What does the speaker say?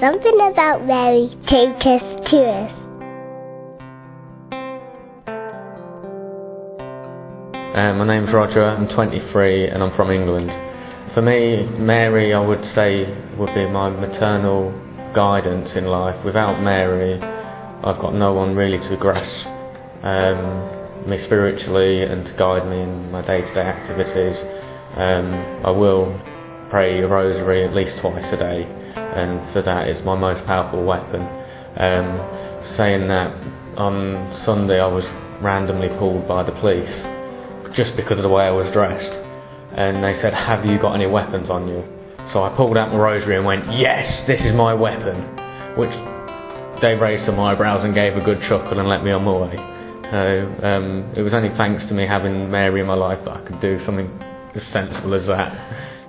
Something about Mary Totus Tuus. Uh, my name's Roger, I'm 23 and I'm from England. For me, Mary, I would say, would be my maternal guidance in life. Without Mary, I've got no one really to grasp um, me spiritually and to guide me in my day to day activities. Um, I will pray a rosary at least twice a day, and for that, it's my most powerful weapon. Um, saying that, on Sunday I was randomly pulled by the police just because of the way I was dressed. And they said, Have you got any weapons on you? So I pulled out my rosary and went, Yes, this is my weapon. Which they raised some eyebrows and gave a good chuckle and let me on my way. So um, it was only thanks to me having Mary in my life that I could do something as sensible as that.